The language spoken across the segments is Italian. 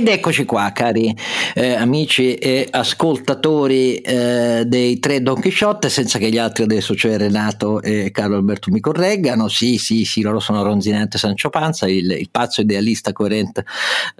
Ed eccoci qua, cari eh, amici e ascoltatori eh, dei tre Don Quixote, senza che gli altri adesso, cioè Renato e Carlo Alberto, mi correggano. Sì, sì, sì, loro sono Ronzinante Sancio Panza, il, il pazzo idealista coerente,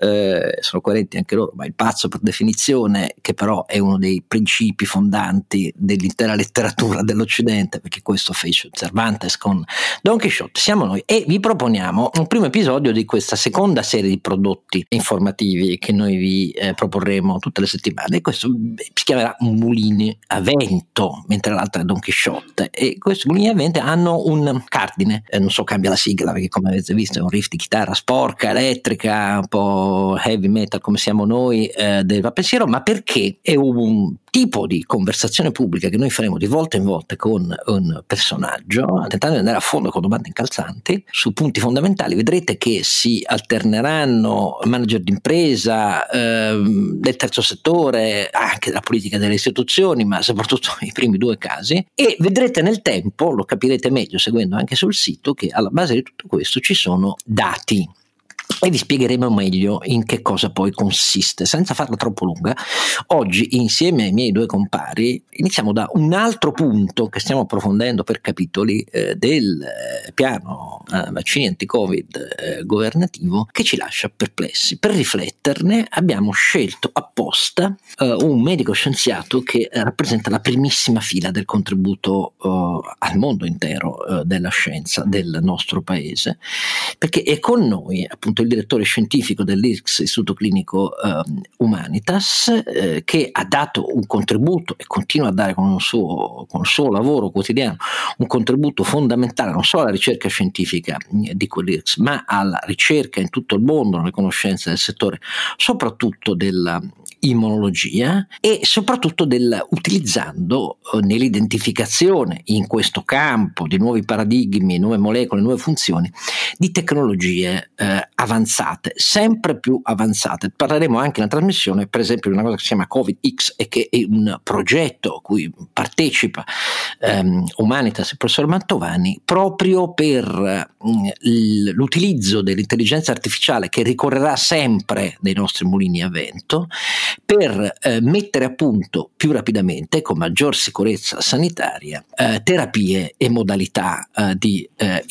eh, sono coerenti anche loro, ma il pazzo per definizione, che però è uno dei principi fondanti dell'intera letteratura dell'Occidente, perché questo fece Cervantes con Don Quixote, siamo noi e vi proponiamo un primo episodio di questa seconda serie di prodotti informativi che noi vi eh, proporremo tutte le settimane. Questo si chiamerà Mulini a vento, mentre l'altra è Don Quixote. E questi Mulini a vento hanno un cardine, eh, non so, cambia la sigla perché come avete visto è un riff di chitarra sporca, elettrica, un po' heavy metal come siamo noi eh, del pensiero, ma perché è un tipo di conversazione pubblica che noi faremo di volta in volta con un personaggio, tentando di andare a fondo con domande incalzanti su punti fondamentali, vedrete che si alterneranno manager d'impresa, ehm, del terzo settore, anche della politica delle istituzioni, ma soprattutto nei primi due casi, e vedrete nel tempo, lo capirete meglio seguendo anche sul sito, che alla base di tutto questo ci sono dati e vi spiegheremo meglio in che cosa poi consiste. Senza farla troppo lunga, oggi insieme ai miei due compari iniziamo da un altro punto che stiamo approfondendo per capitoli eh, del eh, piano eh, vaccini anti-Covid eh, governativo che ci lascia perplessi. Per rifletterne abbiamo scelto apposta eh, un medico scienziato che rappresenta la primissima fila del contributo al mondo intero della scienza del nostro paese, perché è con noi appunto il direttore scientifico dell'IRCS, Istituto Clinico eh, Humanitas, eh, che ha dato un contributo e continua a dare con il, suo, con il suo lavoro quotidiano un contributo fondamentale non solo alla ricerca scientifica eh, di quell'IRCS, ma alla ricerca in tutto il mondo, nelle conoscenze del settore, soprattutto della immunologia e soprattutto del, utilizzando eh, nell'identificazione in questo campo di nuovi paradigmi, nuove molecole, nuove funzioni, di tecnologie eh, avanzate, sempre più avanzate. Parleremo anche nella trasmissione, per esempio, di una cosa che si chiama COVID-X e che è un progetto a cui partecipa ehm, Humanitas il professor Mantovani proprio per eh, l'utilizzo dell'intelligenza artificiale che ricorrerà sempre nei nostri mulini a vento per eh, mettere a punto più rapidamente, con maggior sicurezza sanitaria, eh, terapie e modalità eh, di eh,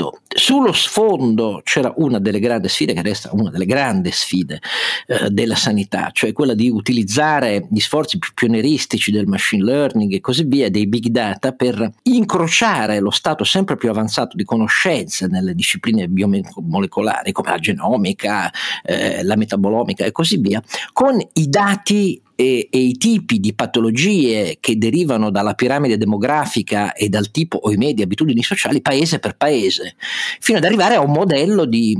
intervento. Sullo sfondo c'era una delle grandi sfide, che resta una delle grandi sfide eh, della sanità, cioè quella di utilizzare gli sforzi più pionieristici del machine learning e così via, dei big data, per incrociare lo stato sempre più avanzato di conoscenze nelle discipline biomolecolari come la genomica, eh, la metabolomica e così via, con i dati e, e, i tipi di patologie che derivano dalla piramide demografica e dal tipo o i media abitudini sociali paese per paese, fino ad arrivare a un modello di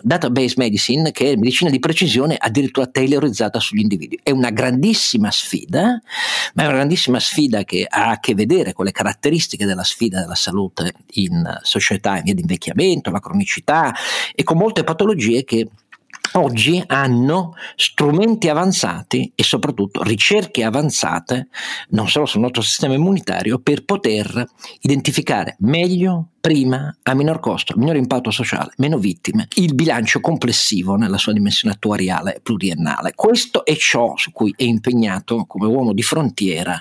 database medicine che è medicina di precisione addirittura tailorizzata sugli individui. È una grandissima sfida, ma è una grandissima sfida che ha a che vedere con le caratteristiche della sfida della salute in società in via di invecchiamento, la cronicità e con molte patologie che oggi hanno strumenti avanzati e soprattutto ricerche avanzate, non solo sul nostro sistema immunitario, per poter identificare meglio prima, a minor costo, minor impatto sociale, meno vittime, il bilancio complessivo nella sua dimensione attuariale pluriennale. Questo è ciò su cui è impegnato come uomo di frontiera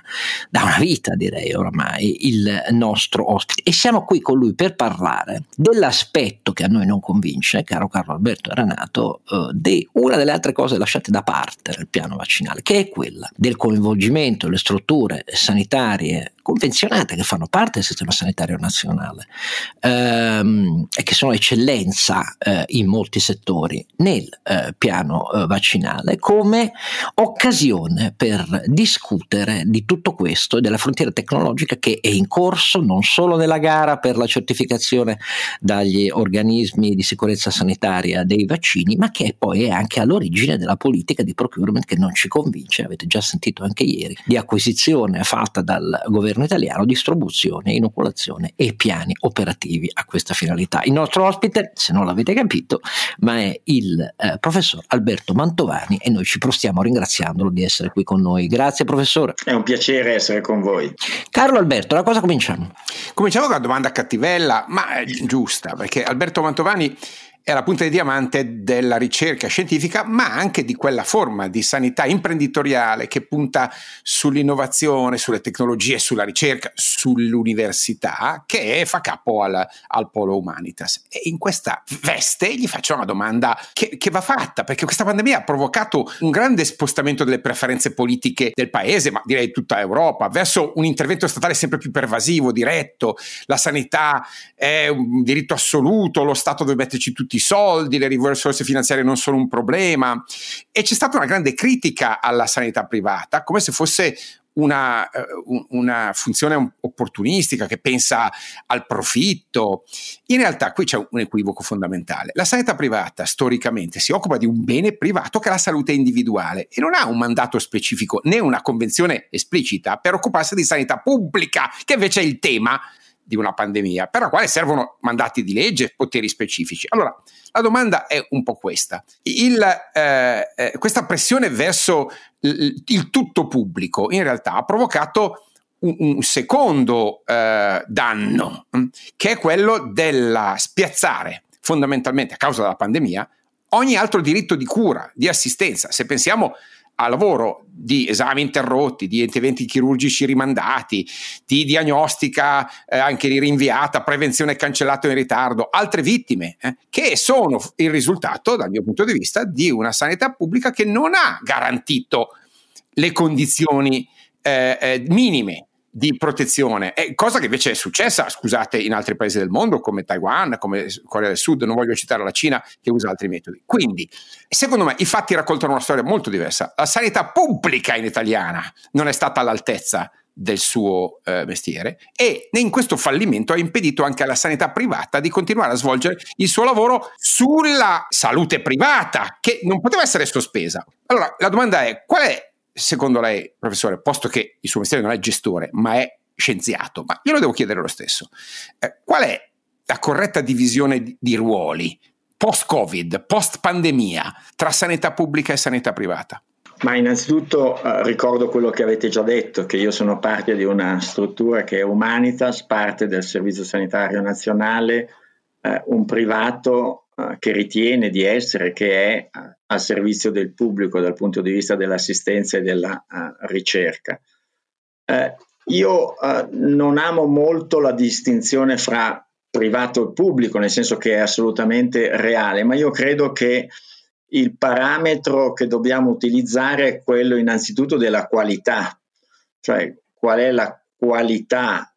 da una vita, direi oramai, il nostro ospite. E siamo qui con lui per parlare dell'aspetto che a noi non convince, caro Carlo Alberto Renato, eh, di una delle altre cose lasciate da parte nel piano vaccinale, che è quella del coinvolgimento delle strutture sanitarie convenzionate che fanno parte del sistema sanitario nazionale ehm, e che sono eccellenza eh, in molti settori nel eh, piano eh, vaccinale come occasione per discutere di tutto questo e della frontiera tecnologica che è in corso non solo nella gara per la certificazione dagli organismi di sicurezza sanitaria dei vaccini, ma che poi è anche all'origine della politica di procurement che non ci convince, avete già sentito anche ieri, di acquisizione fatta dal governo governo italiano distribuzione, inoculazione e piani operativi a questa finalità. Il nostro ospite, se non l'avete capito, ma è il eh, professor Alberto Mantovani e noi ci prostiamo ringraziandolo di essere qui con noi. Grazie professore. È un piacere essere con voi. Carlo Alberto, da cosa cominciamo? Cominciamo con una domanda cattivella, ma giusta, perché Alberto Mantovani è la punta di diamante della ricerca scientifica, ma anche di quella forma di sanità imprenditoriale che punta sull'innovazione, sulle tecnologie, sulla ricerca, sull'università, che fa capo al, al polo humanitas. E in questa veste gli faccio una domanda che, che va fatta, perché questa pandemia ha provocato un grande spostamento delle preferenze politiche del paese, ma direi tutta Europa, verso un intervento statale sempre più pervasivo, diretto, la sanità è un diritto assoluto, lo Stato deve metterci tutti tutti i soldi, le risorse finanziarie non sono un problema e c'è stata una grande critica alla sanità privata, come se fosse una, eh, una, funzione opportunistica che pensa al profitto. In realtà qui c'è un equivoco fondamentale. La sanità privata storicamente si occupa di un bene privato che è la salute individuale e non ha un mandato specifico né una convenzione esplicita per occuparsi di sanità pubblica, che invece è il tema di una pandemia, per la quale servono mandati di legge, poteri specifici. Allora, la domanda è un po' questa. Il, eh, eh, questa pressione verso il, il, tutto pubblico in realtà ha provocato un, un secondo eh, danno, mm, che è quello della spiazzare fondamentalmente a causa della pandemia ogni altro diritto di cura, di assistenza. Se pensiamo a lavoro di esami interrotti, di interventi chirurgici rimandati, di diagnostica eh, anche rinviata, prevenzione cancellata in ritardo, altre vittime eh, che sono il risultato, dal mio punto di vista, di una sanità pubblica che non ha garantito le condizioni eh, eh minime di protezione, è cosa che invece è successa, scusate, in altri paesi del mondo come Taiwan, come Corea del Sud, non voglio citare la Cina che usa altri metodi. Quindi, secondo me, i fatti raccontano una storia molto diversa. La sanità pubblica in italiana non è stata all'altezza del suo eh, mestiere e in questo fallimento ha impedito anche alla sanità privata di continuare a svolgere il suo lavoro sulla salute privata che non poteva essere sospesa. Allora la domanda è qual è secondo lei, professore, posto che il suo mestiere non è gestore, ma è scienziato, ma io lo devo chiedere lo stesso, eh, qual è la corretta divisione di, di ruoli post-Covid, post-pandemia, tra sanità pubblica e sanità privata? Ma innanzitutto eh, ricordo quello che avete già detto, che io sono parte di una struttura che è Humanitas, parte del Servizio Sanitario Nazionale, eh, un privato che ritiene di essere, che è eh, al servizio del pubblico dal punto di vista dell'assistenza e della uh, ricerca. Uh, io uh, non amo molto la distinzione fra privato e pubblico, nel senso che è assolutamente reale, ma io credo che il parametro che dobbiamo utilizzare è quello innanzitutto della qualità, cioè qual è la qualità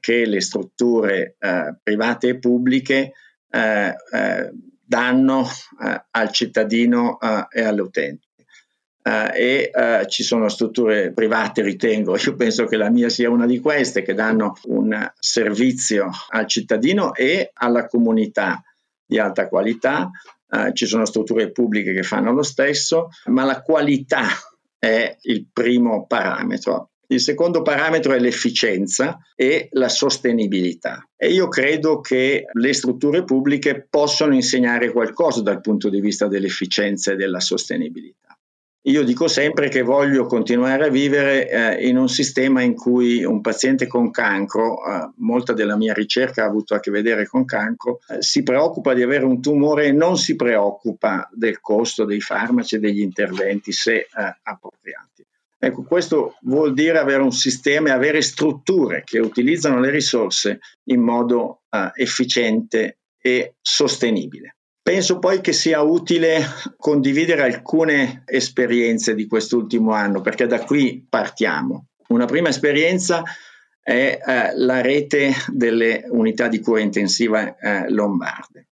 che le strutture private e pubbliche eh, eh, danno eh, al cittadino e all'utente. Uh, e ci sono strutture private, ritengo, io penso che la mia sia una di queste, che danno un servizio al cittadino e alla comunità di alta qualità. Ci sono strutture pubbliche che fanno lo stesso, ma la qualità è il primo parametro. Il secondo parametro è l'efficienza e la sostenibilità. E io credo che le strutture pubbliche possono insegnare qualcosa dal punto di vista dell'efficienza e della sostenibilità. Io dico sempre che voglio continuare a vivere eh, in un sistema in cui un paziente con cancro, eh, molta della mia ricerca ha avuto a che vedere con cancro, eh, si preoccupa di avere un tumore e non si preoccupa del costo dei farmaci e degli interventi se eh, appropriati. Ecco, questo vuol dire avere un sistema e avere strutture che utilizzano le risorse in modo uh, efficiente e sostenibile. Penso poi che sia utile condividere alcune esperienze di quest'ultimo anno, perché da qui partiamo. Una prima esperienza è eh, la rete delle unità di cura intensiva eh, lombarde.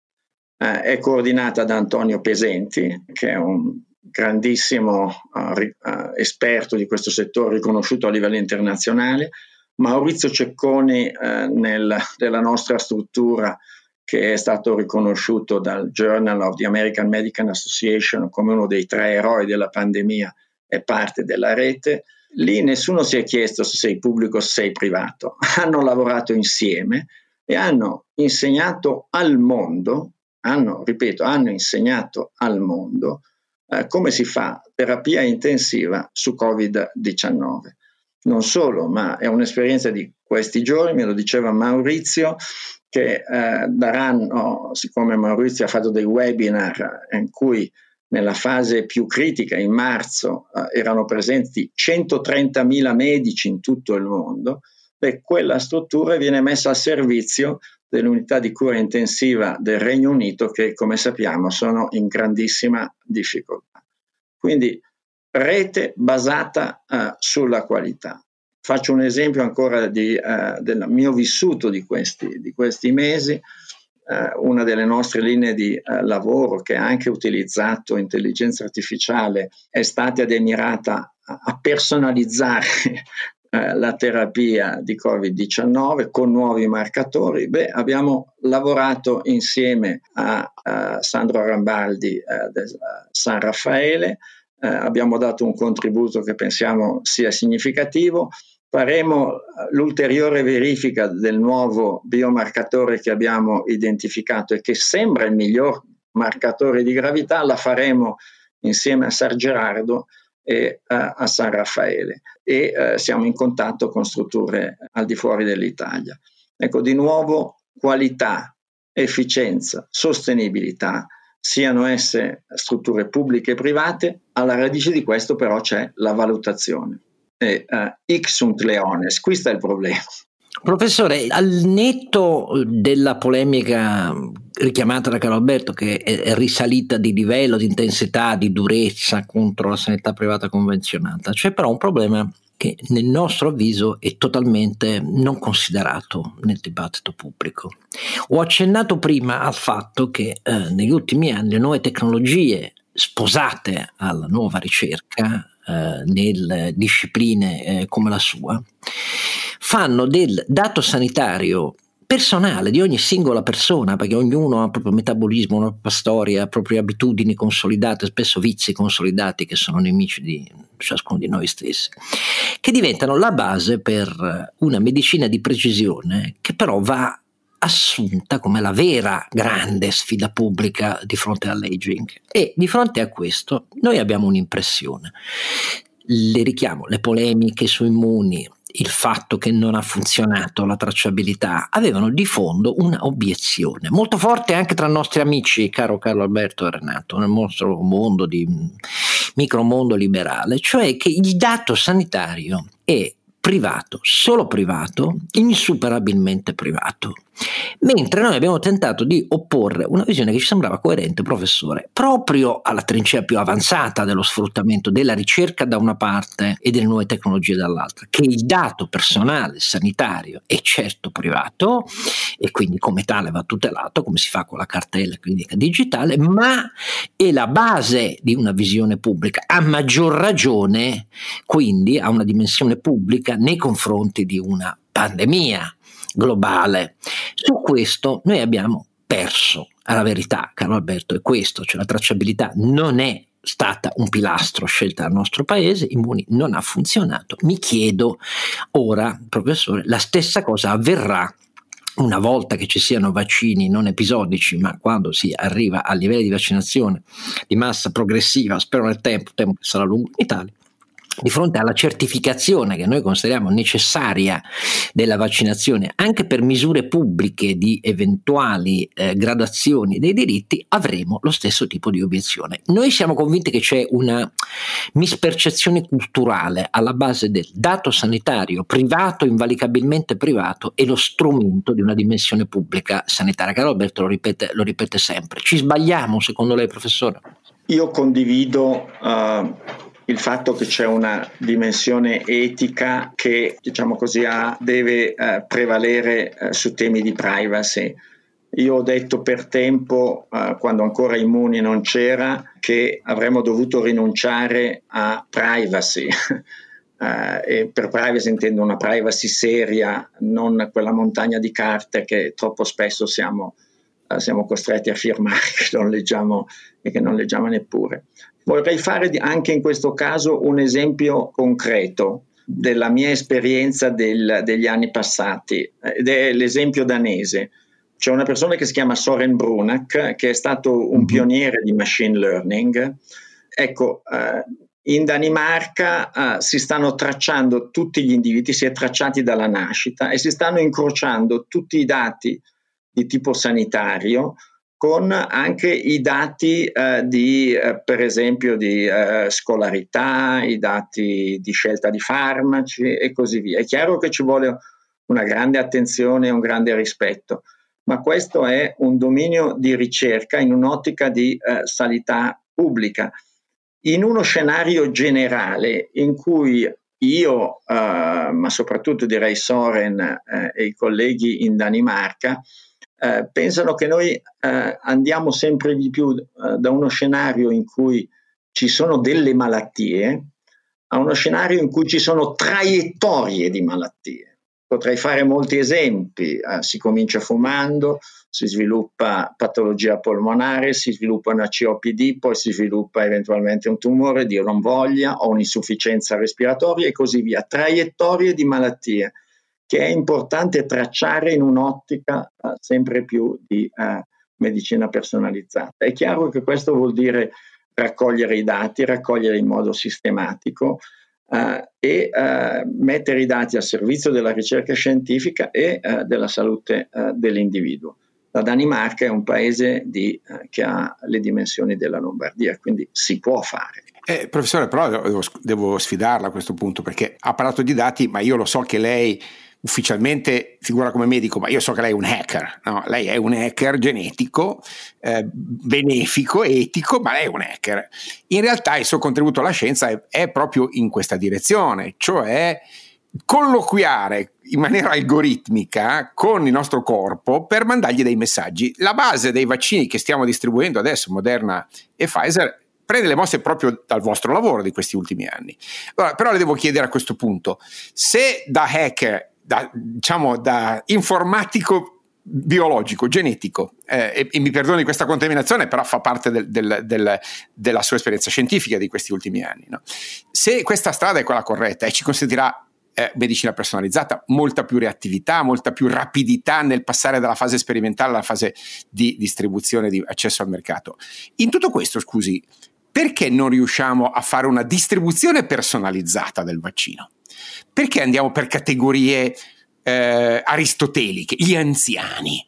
Eh, è coordinata da Antonio Pesenti, che è un grandissimo uh, esperto di questo settore riconosciuto a livello internazionale, Maurizio Cecconi uh, nel, della nostra struttura che è stato riconosciuto dal Journal of the American Medical Association come uno dei tre eroi della pandemia, è parte della rete. Lì nessuno si è chiesto se sei pubblico o se sei privato, hanno lavorato insieme e hanno insegnato al mondo, hanno, ripeto, hanno insegnato al mondo eh, come si fa terapia intensiva su Covid-19. Non solo, ma è un'esperienza di questi giorni, me lo diceva Maurizio, che eh, daranno, siccome Maurizio ha fatto dei webinar in cui nella fase più critica, in marzo, eh, erano presenti 130.000 medici in tutto il mondo, beh, quella struttura viene messa al servizio dell'unità di cura intensiva del Regno Unito che, come sappiamo, sono in grandissima difficoltà. Quindi rete basata uh, sulla qualità. Faccio un esempio ancora di, uh, del mio vissuto di questi, di questi mesi. Uh, una delle nostre linee di lavoro che ha anche utilizzato intelligenza artificiale è stata admirata a, a personalizzare la terapia di Covid-19 con nuovi marcatori. Beh, abbiamo lavorato insieme a, a Sandro Rambaldi uh, del San Raffaele eh, abbiamo dato un contributo che pensiamo sia significativo. Faremo eh, l'ulteriore verifica del nuovo biomarcatore che abbiamo identificato e che sembra il miglior marcatore di gravità, la faremo insieme a San Gerardo e uh, a San Raffaele e uh, siamo in contatto con strutture al di fuori dell'Italia. Ecco, di nuovo qualità, efficienza, sostenibilità siano esse strutture pubbliche e private, alla radice di questo però c'è la valutazione. E, X sunt leones, qui sta il problema. Professore, al netto della polemica richiamata da Carlo Alberto, che è risalita di livello, di intensità, di durezza contro la sanità privata convenzionata, c'è però un problema che nel nostro avviso è totalmente non considerato nel dibattito pubblico. Ho accennato prima al fatto che eh, negli ultimi anni le nuove tecnologie sposate alla nuova ricerca eh, nelle discipline eh, come la sua fanno del dato sanitario personale di ogni singola persona, perché ognuno ha il proprio metabolismo, una propria storia, proprie abitudini consolidate, spesso vizi consolidati che sono nemici di ciascuno di noi stessi, che diventano la base per una medicina di precisione che però va assunta come la vera grande sfida pubblica di fronte all'aging. E di fronte a questo noi abbiamo un'impressione. Le richiamo, le polemiche su immuni, il fatto che non ha funzionato la tracciabilità avevano di fondo una obiezione molto forte anche tra i nostri amici, caro Carlo Alberto e Renato, nel nostro mondo di micromondo liberale, cioè che il dato sanitario è privato, solo privato, insuperabilmente privato. Mentre noi abbiamo tentato di opporre una visione che ci sembrava coerente, professore, proprio alla trincea più avanzata dello sfruttamento della ricerca da una parte e delle nuove tecnologie dall'altra, che il dato personale sanitario è certo privato e quindi come tale va tutelato, come si fa con la cartella clinica digitale, ma è la base di una visione pubblica, a maggior ragione quindi ha una dimensione pubblica nei confronti di una pandemia globale. Su questo noi abbiamo perso, alla verità, caro Alberto, è questo, cioè la tracciabilità non è stata un pilastro scelto dal nostro paese, Immuni non ha funzionato. Mi chiedo ora, professore, la stessa cosa avverrà una volta che ci siano vaccini non episodici, ma quando si arriva a livelli di vaccinazione di massa progressiva, spero nel tempo, temo che sarà lungo in Italia, di fronte alla certificazione che noi consideriamo necessaria della vaccinazione anche per misure pubbliche di eventuali eh, gradazioni dei diritti, avremo lo stesso tipo di obiezione. Noi siamo convinti che c'è una mispercezione culturale alla base del dato sanitario privato, invalicabilmente privato, e lo strumento di una dimensione pubblica sanitaria. Caro Alberto lo ripete, lo ripete sempre. Ci sbagliamo secondo lei, professore? Io condivido uh, il fatto che c'è una dimensione etica che, diciamo così, ha, deve eh, prevalere eh, su temi di privacy. Io ho detto per tempo, eh, quando ancora Immuni non c'era, che avremmo dovuto rinunciare a privacy. Uh, e per privacy intendo una privacy seria, non quella montagna di carte che troppo spesso siamo, uh, siamo costretti a firmare che non leggiamo, e che non leggiamo neppure. Vorrei fare anche in questo caso un esempio concreto della mia esperienza del, degli anni passati ed è l'esempio danese. C'è una persona che si chiama Soren Brunak che è stato un mhm. pioniere di machine learning. Ecco, eh, in Danimarca uh, si stanno tracciando tutti gli individui, si è tracciati dalla nascita e si stanno incrociando tutti i dati di tipo sanitario con anche i dati eh, di, eh, per esempio, di eh, scolarità, i dati di scelta di farmaci e così via. È chiaro che ci vuole una grande attenzione e un grande rispetto, ma questo è un dominio di ricerca in un'ottica di eh, sanità pubblica. In uno scenario generale in cui io, eh, ma soprattutto direi Soren eh, e i colleghi in Danimarca, eh, pensano che noi eh, andiamo sempre di più eh, da uno scenario in cui ci sono delle malattie a uno scenario in cui ci sono traiettorie di malattie. Potrei fare molti esempi, eh, si comincia fumando, si sviluppa patologia polmonare, si sviluppa una COPD, poi si sviluppa eventualmente un tumore, Dio non voglia, o un'insufficienza respiratoria e così via. Traiettorie di malattie che è importante tracciare in un'ottica uh, sempre più di uh, medicina personalizzata. È chiaro che questo vuol dire raccogliere i dati, raccogliere in modo sistematico uh, e mettere i dati al servizio della ricerca scientifica e della salute dell'individuo. La Danimarca è un paese di, che ha le dimensioni della Lombardia, quindi si può fare. Eh, professore, però devo, devo sfidarla a questo punto perché ha parlato di dati, ma io lo so che lei ufficialmente figura come medico, ma io so che lei è un hacker, no? lei è un hacker genetico, eh, benefico, etico, ma lei è un hacker. In realtà il suo contributo alla scienza è, è proprio in questa direzione, cioè colloquiare in maniera algoritmica con il nostro corpo per mandargli dei messaggi. La base dei vaccini che stiamo distribuendo adesso, Moderna e Pfizer, prende le mosse proprio dal vostro lavoro di questi ultimi anni. Allora, però le devo chiedere a questo punto, se da hacker da, diciamo, da informatico biologico, genetico, eh, e, e, mi perdoni questa contaminazione, però fa parte del, del, del, della sua esperienza scientifica di questi ultimi anni. No? Se questa strada è quella corretta e ci consentirà eh, medicina personalizzata, molta più reattività, molta più rapidità nel passare dalla fase sperimentale alla fase di distribuzione, di accesso al mercato. In tutto questo, scusi, perché non riusciamo a fare una distribuzione personalizzata del vaccino? Perché andiamo per categorie eh, aristoteliche, gli anziani?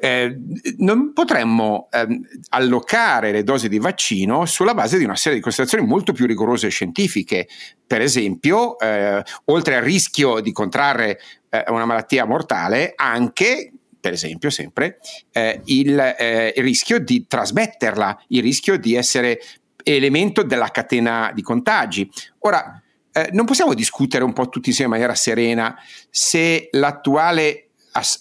Eh, non potremmo eh, allocare le dosi di vaccino sulla base di una serie di considerazioni molto più rigorose e scientifiche. Per esempio, eh, oltre al rischio di contrarre eh, una malattia mortale, anche per esempio, sempre eh, il, eh, il, rischio di trasmetterla, il rischio di essere elemento della catena di contagi. Ora, eh, non possiamo discutere un po' tutti insieme in maniera serena se l'attuale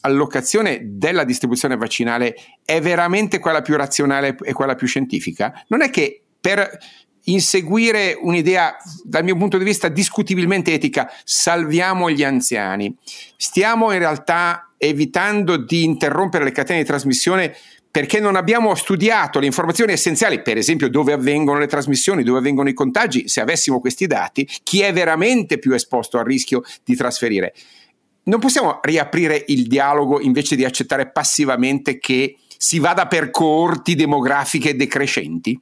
allocazione della distribuzione vaccinale è veramente quella più razionale e quella più scientifica? Non è che per inseguire un'idea, dal mio punto di vista, discutibilmente etica, salviamo gli anziani. Stiamo in realtà evitando di interrompere le catene di trasmissione perché non abbiamo studiato le informazioni essenziali, per esempio dove avvengono le trasmissioni, dove avvengono i contagi, se avessimo questi dati, chi è veramente più esposto al rischio di trasferire. Non possiamo riaprire il dialogo invece di accettare passivamente che si vada per coorti demografiche decrescenti?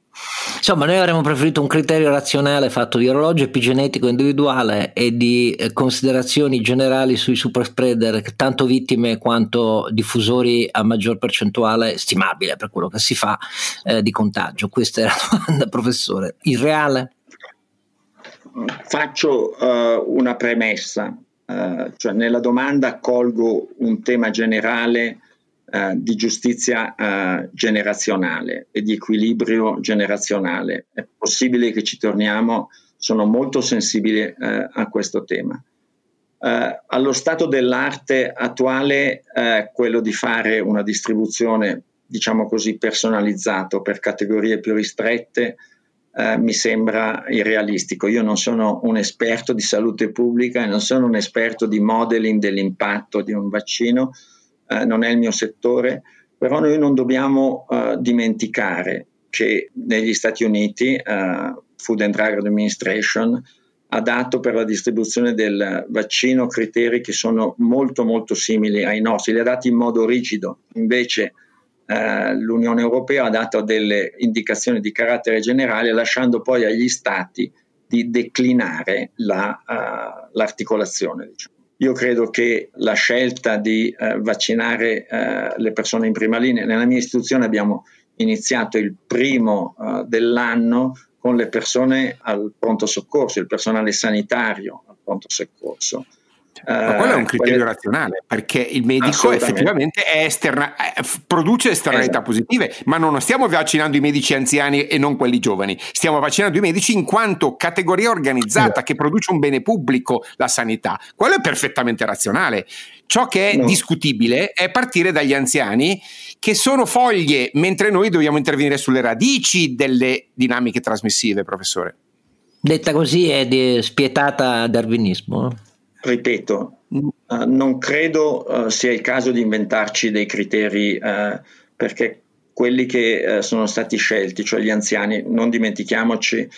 Insomma, noi avremmo preferito un criterio razionale fatto di orologio epigenetico individuale e di eh, considerazioni generali sui super spreader, tanto vittime quanto diffusori a maggior percentuale stimabile per quello che si fa eh, di contagio. Questa è la domanda, professore. Il reale? Faccio uh, una premessa, uh, cioè nella domanda colgo un tema generale eh, di giustizia eh, generazionale e di equilibrio generazionale. È possibile che ci torniamo, sono molto sensibile eh, a questo tema. Eh, allo stato dell'arte attuale, eh, quello di fare una distribuzione, diciamo così, personalizzata per categorie più ristrette, Uh, mi sembra irrealistico. Io non sono un esperto di salute pubblica e non sono un esperto di modeling dell'impatto di un vaccino, eh, non è il mio settore, però noi non dobbiamo eh, dimenticare che negli Stati Uniti eh, Food and Drug Administration ha dato per la distribuzione del vaccino criteri che sono molto molto simili ai nostri, li ha dati in modo rigido, invece eh, l'Unione Europea ha dato delle indicazioni di carattere generale lasciando poi agli Stati di declinare la, uh, l'articolazione. Diciamo. Io credo che la scelta di eh, vaccinare eh, le persone in prima linea, nella mia istituzione abbiamo iniziato il primo eh, dell'anno con le persone al pronto soccorso, il personale sanitario al pronto soccorso. Ma quello è un eh, criterio quelle... razionale, perché il medico effettivamente esterna, eh, produce esternalità esatto. positive, ma non stiamo vaccinando i medici anziani e non quelli giovani, stiamo vaccinando i medici in quanto categoria organizzata esatto. che produce un bene pubblico, la sanità. Quello è perfettamente razionale. Ciò che è no. discutibile è partire dagli anziani che sono foglie, mentre noi dobbiamo intervenire sulle radici delle dinamiche trasmissive, professore. Detta così è di spietata darwinismo ripeto, uh, non credo uh, sia il caso di inventarci dei criteri uh, perché quelli che sono stati scelti, cioè gli anziani, non dimentichiamoci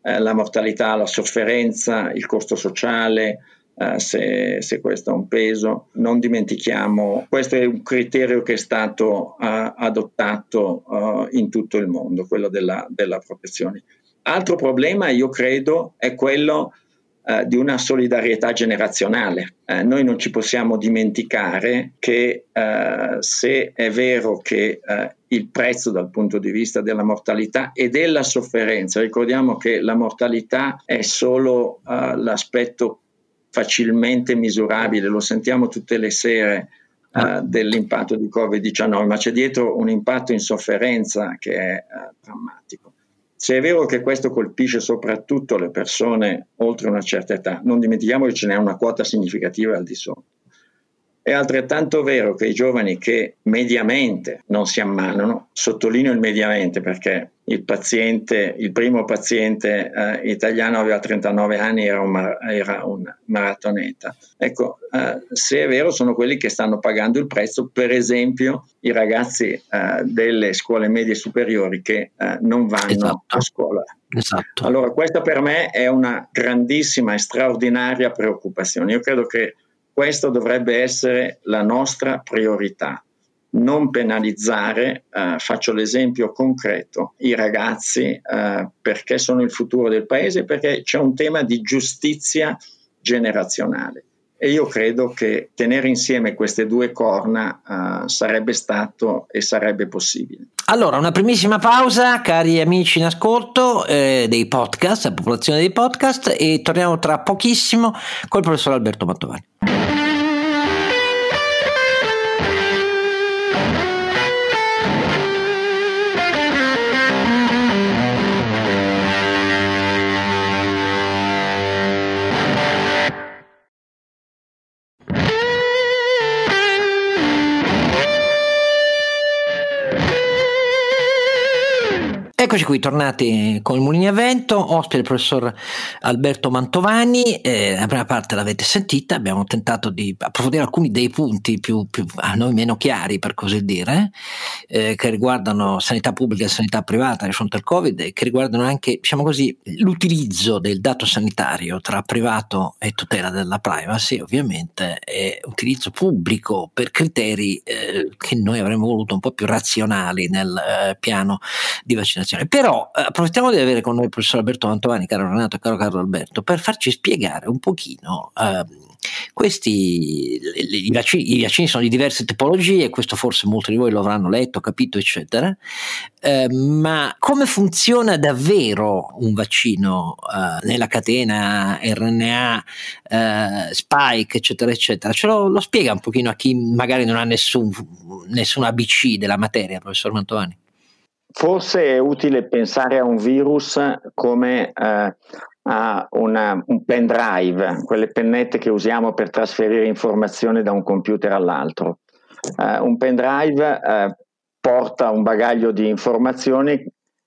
la mortalità, la sofferenza, il costo sociale, se, se, questo ha un peso. Non dimentichiamo, questo è un criterio che è stato adottato in tutto il mondo, quello della, della protezione. Altro problema, io credo, è quello eh, di una solidarietà generazionale. Eh, noi non ci possiamo dimenticare che eh, se è vero che eh, il prezzo dal punto di vista della mortalità e della sofferenza, ricordiamo che la mortalità è solo eh, l'aspetto facilmente misurabile, lo sentiamo tutte le sere Uh, dell'impatto di Covid-19, ma c'è dietro un impatto in sofferenza che è uh, drammatico. Se è vero che questo colpisce soprattutto le persone oltre una certa età, non dimentichiamo che ce n'è una quota significativa al di sotto. È altrettanto vero che i giovani che mediamente non si ammalano, sottolineo il mediamente perché il paziente, il primo paziente eh, italiano aveva 39 anni, era un, era un maratoneta. Ecco, eh, se è vero, sono quelli che stanno pagando il prezzo, per esempio i ragazzi eh, delle scuole medie superiori che eh, non vanno esatto. a scuola. Esatto. Allora, questa per me è una grandissima e straordinaria preoccupazione. Io credo che questo dovrebbe essere la nostra priorità. Non penalizzare, eh, faccio l'esempio concreto, i ragazzi eh, perché sono il futuro del paese, perché c'è un tema di giustizia generazionale. E io credo che tenere insieme queste due corna uh, sarebbe stato e sarebbe possibile. Allora, una primissima pausa, cari amici in ascolto eh, dei podcast, la popolazione dei podcast, e torniamo tra pochissimo col professor Alberto Mantovani. Eccoci qui, tornati con il Mulini a Vento, ospite il professor Alberto Mantovani. Eh, la prima parte l'avete sentita, abbiamo tentato di approfondire alcuni dei punti più, più a noi meno chiari, per così dire, eh, che riguardano sanità pubblica e sanità privata di fronte al Covid e che riguardano anche, diciamo così, l'utilizzo del dato sanitario tra privato e tutela della privacy, ovviamente, e utilizzo pubblico per criteri eh, che noi avremmo voluto un po' più razionali nel eh, piano di vaccinazione. Però eh, approfittiamo di avere con noi il professor Alberto Mantovani, caro Renato e caro Carlo Alberto, per farci spiegare un pochino eh, questi i vaccini, i vaccini, sono di diverse tipologie, questo forse molti di voi lo avranno letto, capito, eccetera. Eh, ma come funziona davvero un vaccino eh, nella catena RNA, eh, spike, eccetera, eccetera? Ce lo, lo, spiega un pochino a chi magari non ha nessun, nessun ABC della materia, professor Mantovani? Forse è utile pensare a un virus come eh, a una, un pendrive, quelle pennette che usiamo per trasferire informazioni da un computer all'altro. Eh, un pendrive eh, porta un bagaglio di informazioni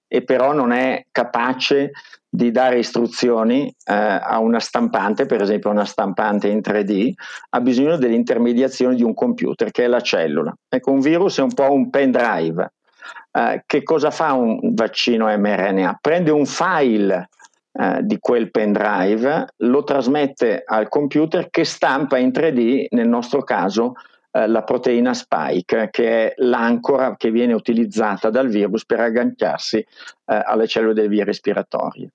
e però non è capace di dare istruzioni eh, a una stampante, per esempio una stampante in 3D, ha bisogno dell'intermediazione di un computer che è la cellula. Ecco, un virus è un po' un pendrive eh, che cosa fa un vaccino mRNA? Prende un file eh, di quel pendrive, lo trasmette al computer che stampa in 3D, nel nostro caso, eh, la proteina spike, che è l'ancora che viene utilizzata dal virus per agganciarsi eh, alle cellule delle vie respiratorie.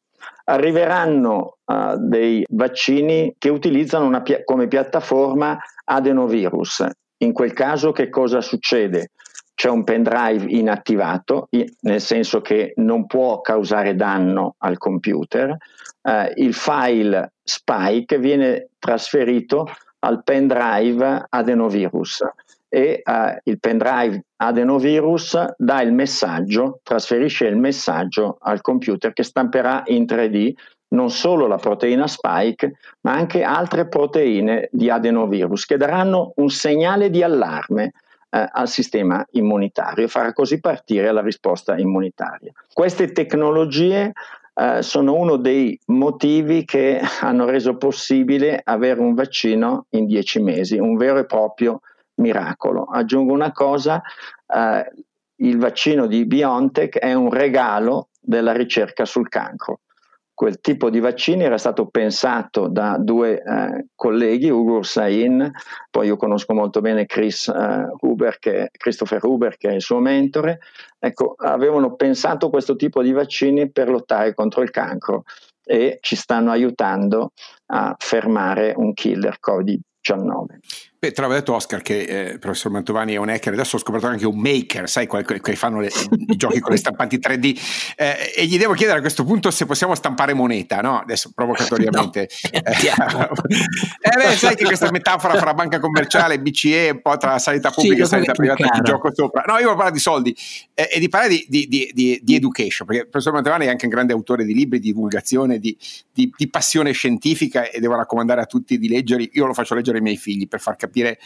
arriveranno uh, dei vaccini che utilizzano una, come piattaforma adenovirus. In quel caso che cosa succede? C'è un pendrive inattivato, nel senso che non può causare danno al computer. Uh, il file spike viene trasferito al pendrive adenovirus e uh, il pendrive adenovirus dà il messaggio, trasferisce il messaggio al computer che stamperà in 3D non solo la proteina spike, ma anche altre proteine di adenovirus che daranno un segnale di allarme eh, al sistema immunitario e farà così partire la risposta immunitaria. Queste tecnologie eh, sono uno dei motivi che hanno reso possibile avere un vaccino in dieci mesi, un vero e proprio miracolo. Aggiungo una cosa, eh, il vaccino di BioNTech è un regalo della ricerca sul cancro. Quel tipo di vaccini era stato pensato da due eh, colleghi, Ugur Sain, poi io conosco molto bene Chris, eh, Huber, che, Christopher Huber, che è il suo mentore, ecco, avevano pensato questo tipo di vaccini per lottare contro il cancro e ci stanno aiutando a fermare un killer Covid-19. Beh, te l'avevo detto Oscar che eh, il professor Mantovani è un hacker, adesso ho scoperto anche un maker, sai, quelli che fanno le, i giochi con le stampanti 3D, eh, e gli devo chiedere a questo punto se possiamo stampare moneta, no? Adesso provocatoriamente. No, eh, beh, sai che questa metafora fra banca commerciale, BCE, un po' tra sanità pubblica sì, e sanità privata ti gioco sopra. No, io voglio parlare di soldi eh, e di parlare di, di, di, di, education, perché il professor Mantovani è anche un grande autore di libri, di divulgazione, di, passione scientifica e devo raccomandare a tutti di leggerli. Io lo faccio leggere ai miei figli per far capire capire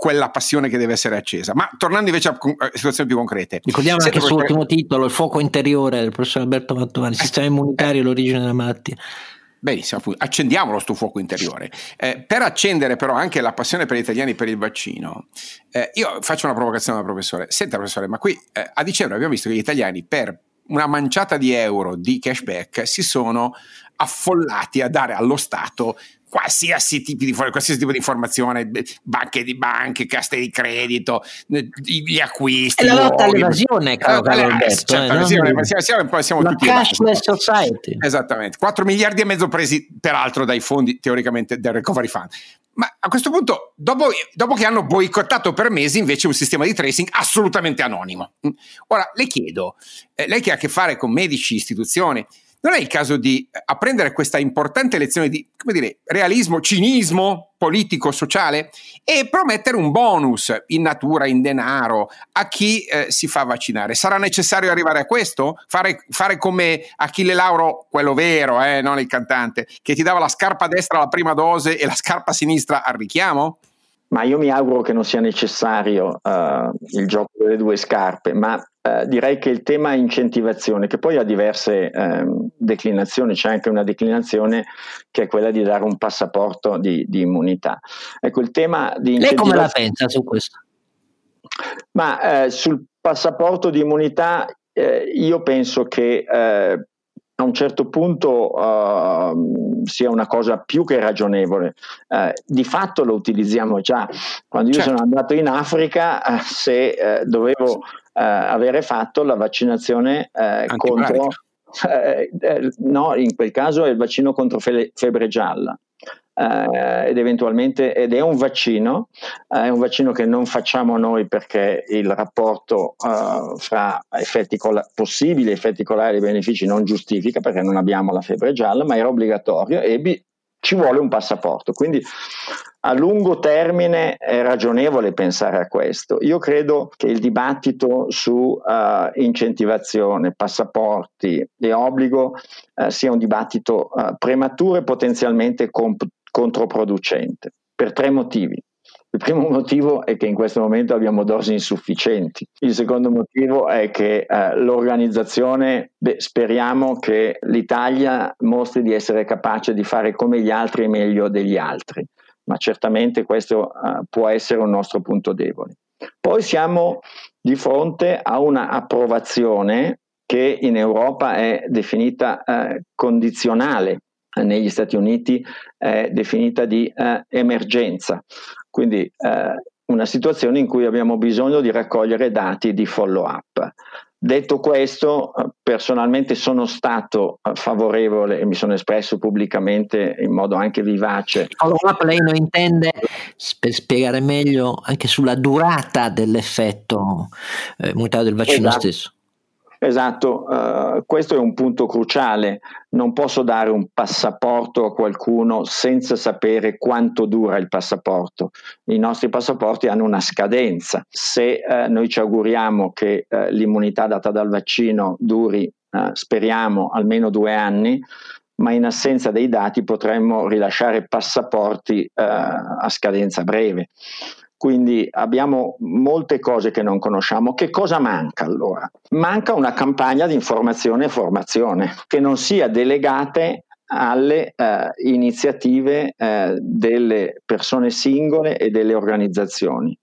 quella passione che deve essere accesa. Ma tornando invece a, situazioni più concrete. Ricordiamo anche il suo ultimo titolo, Il fuoco interiore del professor Alberto Mattovani, il sistema immunitario e l'origine della malattia. Benissimo, accendiamolo sto fuoco interiore. Eh, per accendere però anche la passione per gli italiani per il vaccino, eh, io faccio una provocazione al professore. Senta professore, ma qui eh, a dicembre abbiamo visto che gli italiani per una manciata di euro di cashback si sono affollati a dare allo Stato qualsiasi tipo di, qualsiasi tipo di informazione, banche di banche, caste di credito, gli acquisti. È la lotta all'evasione, caro Carlo Alberto. Certo, eh, siamo, siamo, siamo la cashless society. Esattamente, 4 miliardi e mezzo presi peraltro dai fondi teoricamente del recovery fund. Ma a questo punto, dopo, dopo, che hanno boicottato per mesi invece un sistema di tracing assolutamente anonimo. Ora, le chiedo, eh, lei che ha a che fare con medici, istituzioni, non è il caso di apprendere questa importante lezione di, dire, realismo, cinismo politico, sociale e promettere un bonus in natura, in denaro a chi eh, si fa vaccinare. Sarà necessario arrivare a questo? Fare, fare come Achille Lauro, quello vero, eh, non il cantante, che ti dava la scarpa destra alla prima dose e la scarpa sinistra al richiamo? Ma io mi auguro che non sia necessario uh, il gioco delle due scarpe, ma uh, direi che il tema incentivazione, che poi ha diverse uh, declinazioni, c'è anche una declinazione che è quella di dare un passaporto di, di immunità. Ecco, il tema di Lei come la pensa su questo? Ma eh, sul passaporto di immunità eh, io penso che a un certo punto uh, sia una cosa più che ragionevole. Uh, di fatto lo utilizziamo già. Quando io certo. sono andato in Africa, uh, se dovevo avere fatto la vaccinazione contro... no, in quel caso è il vaccino contro fe- febbre gialla. Eh, ed eventualmente ed è un vaccino, eh, è un vaccino che non facciamo noi perché il rapporto eh, fra effetti col- possibili effetti colari e benefici non giustifica perché non abbiamo la febbre gialla, ma era obbligatorio e bi- ci vuole un passaporto. Quindi a lungo termine è ragionevole pensare a questo. Io credo che il dibattito su uh, incentivazione, passaporti e obbligo uh, sia un dibattito uh, prematuro e potenzialmente comp- controproducente per tre motivi. Il primo motivo è che in questo momento abbiamo dosi insufficienti. Il secondo motivo è che eh, l'organizzazione, beh, speriamo che l'Italia mostri di essere capace di fare come gli altri e meglio degli altri, ma certamente questo eh, può essere un nostro punto debole. Poi siamo di fronte a una approvazione che in Europa è definita eh, condizionale negli Stati Uniti è definita di eh, emergenza, quindi eh, una situazione in cui abbiamo bisogno di raccogliere dati di follow up. Detto questo, personalmente sono stato favorevole e mi sono espresso pubblicamente in modo anche vivace. Follow up lei non intende, per spiegare meglio, anche sulla durata dell'effetto eh, del vaccino esatto. stesso? Esatto, uh, questo è un punto cruciale. Non posso dare un passaporto a qualcuno senza sapere quanto dura il passaporto. I nostri passaporti hanno una scadenza. Se uh, noi ci auguriamo che uh, l'immunità data dal vaccino duri, speriamo, almeno due anni, ma in assenza dei dati potremmo rilasciare passaporti a scadenza breve. Quindi abbiamo molte cose che non conosciamo. Che cosa manca allora? Manca una campagna di informazione e formazione che non sia delegate alle eh, iniziative eh, delle persone singole e delle organizzazioni.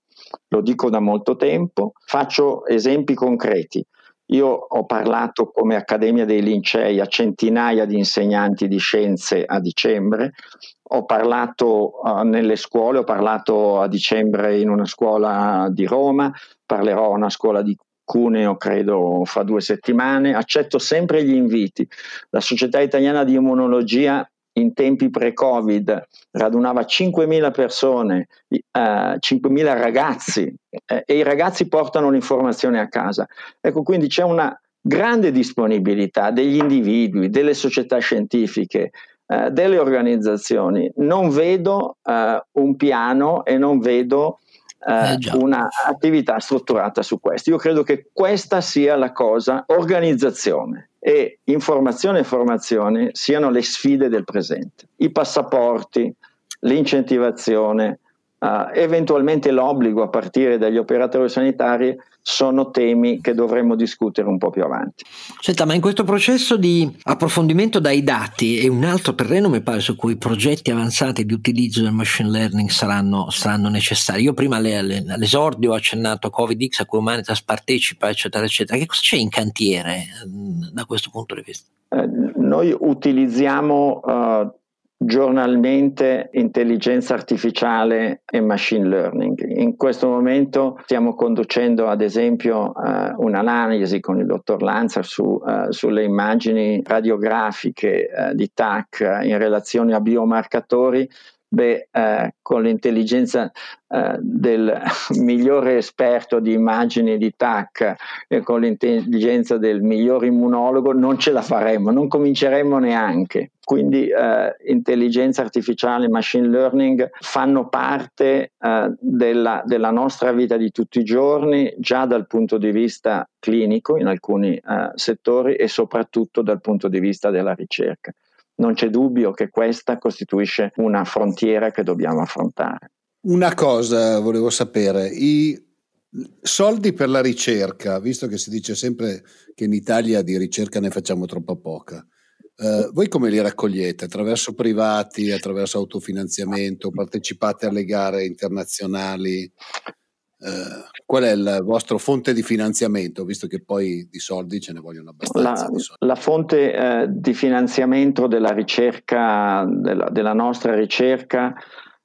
Lo dico da molto tempo, faccio esempi concreti. Io ho parlato come Accademia dei Lincei a centinaia di insegnanti di scienze a dicembre, ho parlato uh, nelle scuole, ho parlato a dicembre in una scuola di Roma, parlerò a una scuola di Cuneo, credo fra due settimane, accetto sempre gli inviti. La Società Italiana di Immunologia in tempi pre-Covid radunava 5.000 persone, eh, 5.000 ragazzi eh, e i ragazzi portano l'informazione a casa. Ecco, quindi c'è una grande disponibilità degli individui, delle società scientifiche, eh, delle organizzazioni. Non vedo eh, un piano e non vedo eh, eh un'attività strutturata su questo. Io credo che questa sia la cosa, organizzazione e informazione e formazione siano le sfide del presente. I passaporti, l'incentivazione, Uh, eventualmente l'obbligo a partire dagli operatori sanitari sono temi che dovremmo discutere un po' più avanti. Senta, ma in questo processo di approfondimento dai dati è un altro terreno, mi pare, su cui progetti avanzati di utilizzo del machine learning saranno, saranno necessari. Io prima all'esordio ho accennato a CovidX a cui Humanitas partecipa, eccetera, eccetera. Che cosa c'è in cantiere da questo punto di vista? Eh, noi utilizziamo uh, giornalmente intelligenza artificiale e machine learning. In questo momento stiamo conducendo ad esempio uh, un'analisi con il dottor Lanza su, uh, sulle immagini radiografiche uh, di TAC in relazione a biomarcatori Beh, eh, con l'intelligenza eh, del migliore esperto di immagini di TAC e con l'intelligenza del miglior immunologo non ce la faremmo, non cominceremmo neanche. Quindi eh, intelligenza artificiale, machine learning fanno parte eh, della, della, nostra vita di tutti i giorni, già dal punto di vista clinico in alcuni eh, settori e soprattutto dal punto di vista della ricerca non c'è dubbio che questa costituisce una frontiera che dobbiamo affrontare. Una cosa volevo sapere, i soldi per la ricerca, visto che si dice sempre che in Italia di ricerca ne facciamo troppa poca, eh, voi come li raccogliete? Attraverso privati, attraverso autofinanziamento, partecipate alle gare internazionali? Eh, qual è la vostra fonte di finanziamento, visto che poi di soldi ce ne vogliono abbastanza? La, la fonte eh, di finanziamento della ricerca, della, della nostra ricerca,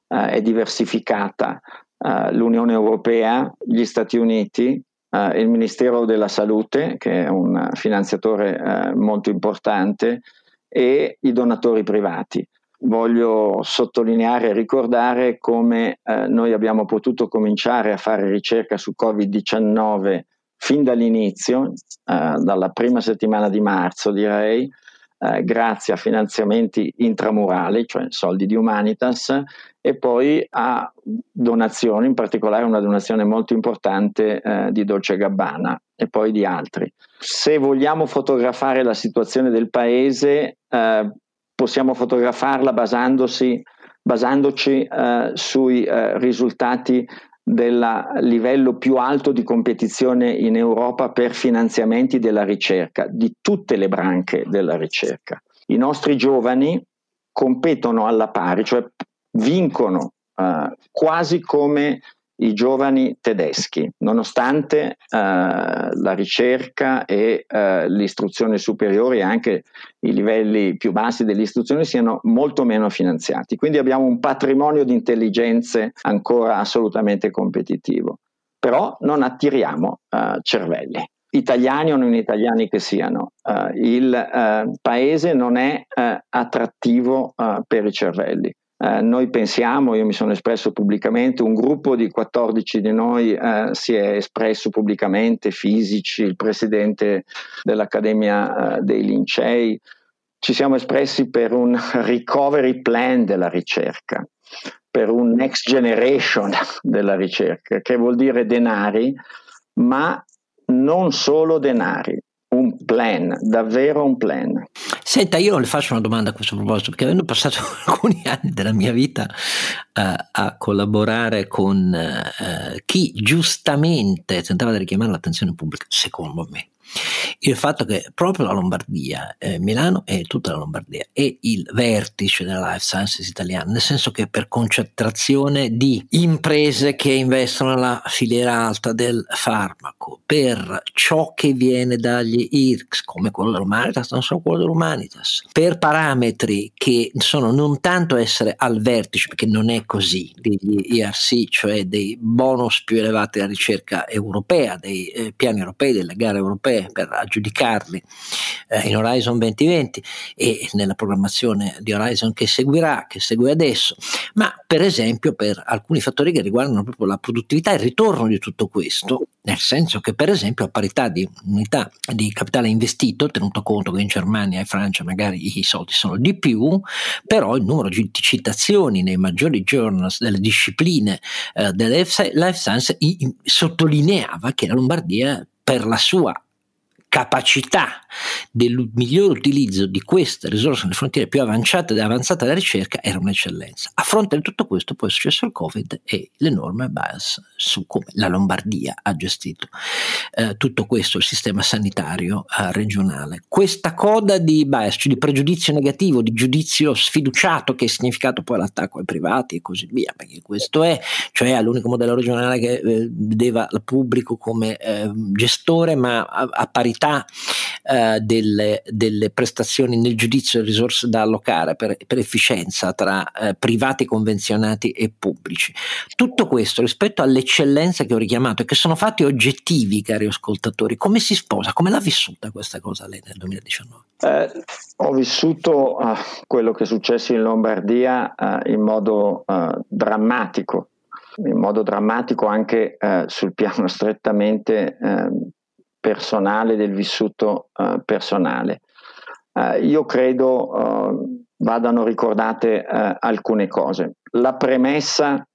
eh, è diversificata. Eh, L'Unione Europea, gli Stati Uniti, eh, il Ministero della Salute, che è un finanziatore molto importante, e i donatori privati voglio sottolineare e ricordare come eh, noi abbiamo potuto cominciare a fare ricerca su Covid-19 fin dall'inizio, eh, dalla prima settimana di marzo direi, eh, grazie a finanziamenti intramurali, cioè soldi di Humanitas, e poi a donazioni, in particolare una donazione molto importante eh, di Dolce Gabbana e poi di altri. Se vogliamo fotografare la situazione del paese, eh, possiamo fotografarla basandosi, basandoci eh, sui eh, risultati del livello più alto di competizione in Europa per finanziamenti della ricerca, di tutte le branche della ricerca. I nostri giovani competono alla pari, cioè vincono eh, quasi come i giovani tedeschi, nonostante eh, la ricerca e eh, l'istruzione superiore e anche i livelli più bassi dell'istruzione siano molto meno finanziati. Quindi abbiamo un patrimonio di intelligenze ancora assolutamente competitivo, però non attiriamo eh, cervelli. italiani o non italiani che siano, uh, il uh, paese non è uh, attrattivo per i cervelli. Noi pensiamo, io mi sono espresso pubblicamente, un gruppo di 14 di noi si è espresso pubblicamente, fisici, il presidente dell'Accademia dei Lincei, ci siamo espressi per un recovery plan della ricerca, per un next generation della ricerca, che vuol dire denari, ma non solo denari, un plan, davvero un plan. Senta, io le faccio una domanda a questo proposito, perché avendo passato alcuni anni della mia vita uh, a collaborare con uh, chi giustamente tentava di richiamare l'attenzione pubblica, secondo me, il fatto che proprio la Lombardia, eh, Milano e tutta la Lombardia, è il vertice della life sciences italiana, nel senso che per concentrazione di imprese che investono nella filiera alta del farmaco, per ciò che viene dagli IRCS, come quello dell'Humanitas, non solo quello dell'Humanitas, per parametri che sono non tanto essere al vertice, perché non è così, degli IRC, cioè dei bonus più elevati alla ricerca europea, dei eh, piani europei, delle gare europee, per aggiudicarli eh, in Horizon 2020 e nella programmazione di Horizon che seguirà, che segue adesso, ma per esempio per alcuni fattori che riguardano proprio la produttività e il ritorno di tutto questo, nel senso che per esempio a parità di unità di capitale investito, tenuto conto che in Germania e Francia magari i soldi sono di più, però il numero di citazioni nei maggiori journals delle discipline eh, delle life science sottolineava che la Lombardia per la sua capacità del miglior utilizzo di queste risorse nelle frontiere più avanzate, avanzate della ricerca era un'eccellenza. A fronte di tutto questo poi è successo il Covid e l'enorme bias su come la Lombardia ha gestito eh, tutto questo, il sistema sanitario eh, regionale. Questa coda di bias, cioè di pregiudizio negativo, di giudizio sfiduciato che ha significato poi l'attacco ai privati e così via, perché questo è, cioè all'unico modello regionale che eh, vedeva il pubblico come eh, gestore ma a, a parità qualità eh, delle, delle, prestazioni nel giudizio delle risorse da allocare per, per efficienza tra eh, privati convenzionati e pubblici. Tutto questo rispetto all'eccellenza che ho richiamato e che sono fatti oggettivi, cari ascoltatori, come si sposa? Come l'ha vissuta questa cosa lei nel 2019? Eh, ho vissuto uh, quello che è successo in Lombardia uh, in modo uh, drammatico in modo drammatico anche eh, sul piano strettamente eh, personale, del vissuto uh, personale. Uh, io credo uh, vadano ricordate alcune cose. La premessa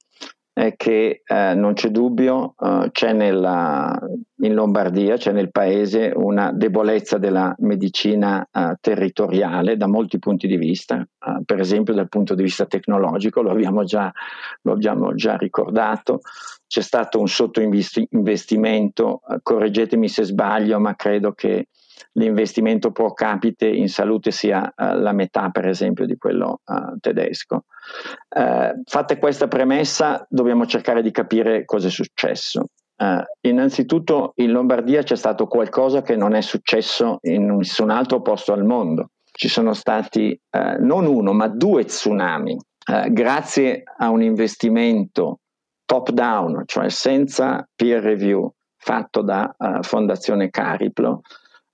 è che non c'è dubbio, c'è nella, in Lombardia, c'è nel paese una debolezza della medicina territoriale da molti punti di vista, per esempio dal punto di vista tecnologico, lo abbiamo già, lo abbiamo già ricordato. C'è stato un sottoinvestimento, correggetemi se sbaglio, ma credo che l'investimento pro capite in salute sia uh, la metà, per esempio, di quello uh, tedesco. Uh, fatta questa premessa, dobbiamo cercare di capire cosa è successo. innanzitutto in Lombardia c'è stato qualcosa che non è successo in nessun altro posto al mondo. Ci sono stati non uno, ma due tsunami. grazie a un investimento top down, cioè senza peer review fatto da Fondazione Cariplo,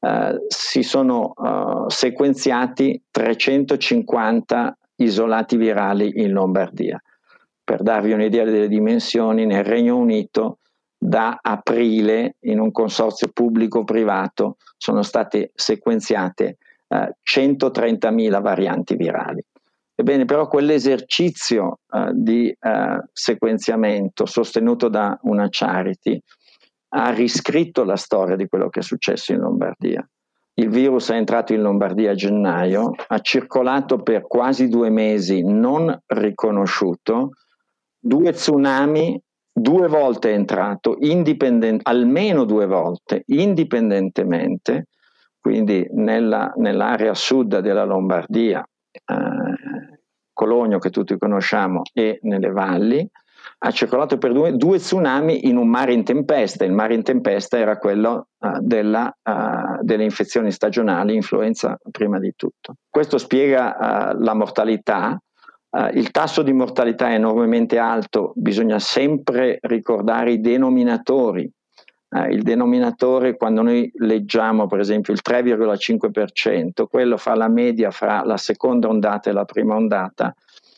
uh, si sono uh, sequenziati 350 isolati virali in Lombardia. Per darvi un'idea delle dimensioni, nel Regno Unito da aprile in un consorzio pubblico-privato sono state sequenziate 130.000 varianti virali. Ebbene, però quell'esercizio uh, di uh, sequenziamento sostenuto da una charity ha riscritto la storia di quello che è successo in Lombardia. Il virus è entrato in Lombardia a gennaio, ha circolato per quasi due mesi non riconosciuto, due tsunami, due volte è entrato, almeno due volte, indipendentemente, quindi nella, nell'area sud della Lombardia, eh, Cologno che tutti conosciamo e nelle valli, ha circolato per due, due, tsunami in un mare in tempesta. Il mare in tempesta era quello uh, della, uh, delle infezioni stagionali, influenza prima di tutto. Questo spiega uh, la mortalità. il tasso di mortalità è enormemente alto, bisogna sempre ricordare i denominatori. il denominatore quando noi leggiamo per esempio il 3,5%, quello fa la media fra la seconda ondata e la prima ondata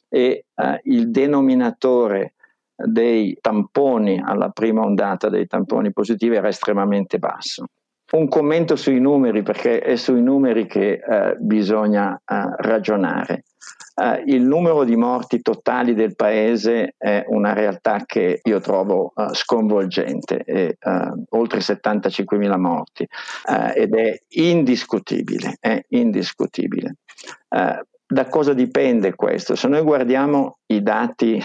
e il denominatore dei tamponi alla prima ondata dei tamponi positivi era estremamente basso. Un commento sui numeri, perché è sui numeri che eh, bisogna eh, ragionare. Uh, il numero di morti totali del paese è una realtà che io trovo uh, sconvolgente, è, uh, oltre 75.000 morti ed è indiscutibile, è indiscutibile. da cosa dipende questo? Se noi guardiamo i dati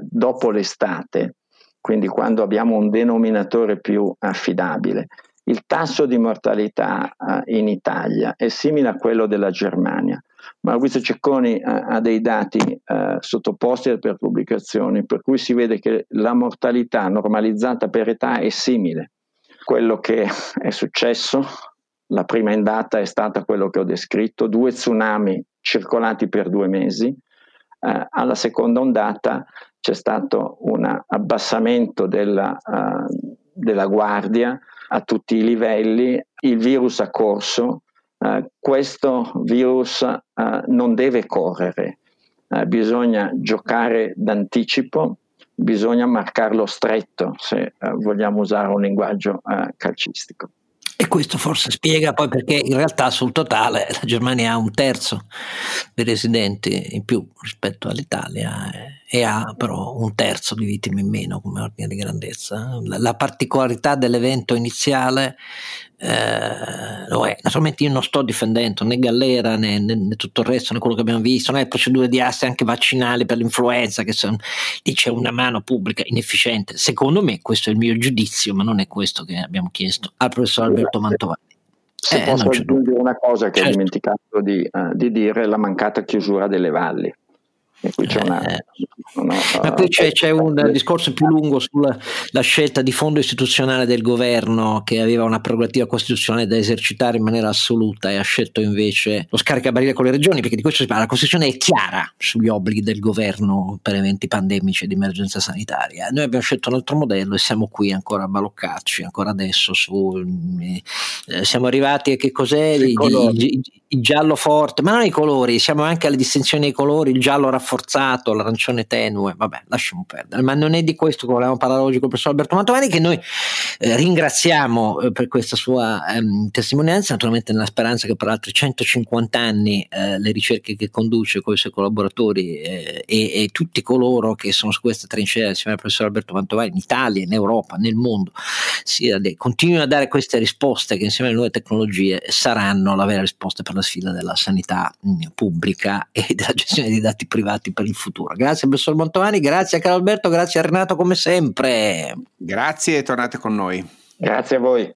dopo l'estate, quindi quando abbiamo un denominatore più affidabile, il tasso di mortalità in Italia è simile a quello della Germania Maurizio Cecconi ha, ha dei dati eh, sottoposti per pubblicazioni per cui si vede che la mortalità normalizzata per età è simile. Quello che è successo, la prima ondata è stata quello che ho descritto, due tsunami circolati per due mesi, eh, alla seconda ondata c'è stato un abbassamento della, uh, della guardia a tutti i livelli, il virus ha corso, eh, questo virus uh, non deve correre, uh, bisogna giocare d'anticipo, bisogna marcarlo stretto se vogliamo usare un linguaggio calcistico. E questo forse spiega poi perché in realtà sul totale la Germania ha un terzo dei residenti in più rispetto all'Italia e ha però un terzo di vittime in meno come ordine di grandezza. La, la particolarità dell'evento iniziale eh, lo è. Naturalmente io non sto difendendo né Gallera né, né, né, tutto il resto, né quello che abbiamo visto, né le procedure di asse anche vaccinali per l'influenza, che sono, lì c'è una mano pubblica inefficiente. Secondo me questo è il mio giudizio, ma non è questo che abbiamo chiesto al professor Alberto Mantovani. Se eh, posso aggiungere una cosa che certo. ho dimenticato di, uh, di dire, la mancata chiusura delle valli. Qui c'è una, eh, una, ma qui c'è, c'è, un discorso più lungo sulla scelta di fondo istituzionale del governo che aveva una prerogativa costituzionale da esercitare in maniera assoluta e ha scelto invece lo scaricabarile con le regioni perché di questo si parla. La Costituzione è chiara sugli obblighi del governo per eventi pandemici e di emergenza sanitaria. Noi abbiamo scelto un altro modello e siamo qui ancora a baloccarci, ancora adesso su, eh, siamo arrivati a che cos'è? Il, il, il giallo forte, ma non i colori, siamo anche alle distinzioni dei colori, il giallo rafforzato rafforzato, l'arancione tenue, vabbè, lasciamo perdere. Ma non è di questo che volevamo parlare oggi con il professor Alberto Mantovani, che noi eh, ringraziamo eh, per questa sua ehm, testimonianza, naturalmente nella speranza che per altri 150 anni eh, le ricerche che conduce con i suoi collaboratori eh, e, e, tutti coloro che sono su questa trincea insieme al professor Alberto Mantovani in Italia, in Europa, nel mondo, continuino a dare queste risposte che insieme alle nuove tecnologie saranno la vera risposta per la sfida della sanità mh, mm, pubblica e della gestione dei dati privati progetti per il futuro. Grazie professor Montovani, grazie a Carlo Alberto, grazie a Renato come sempre. Grazie e tornate con noi. Grazie a voi.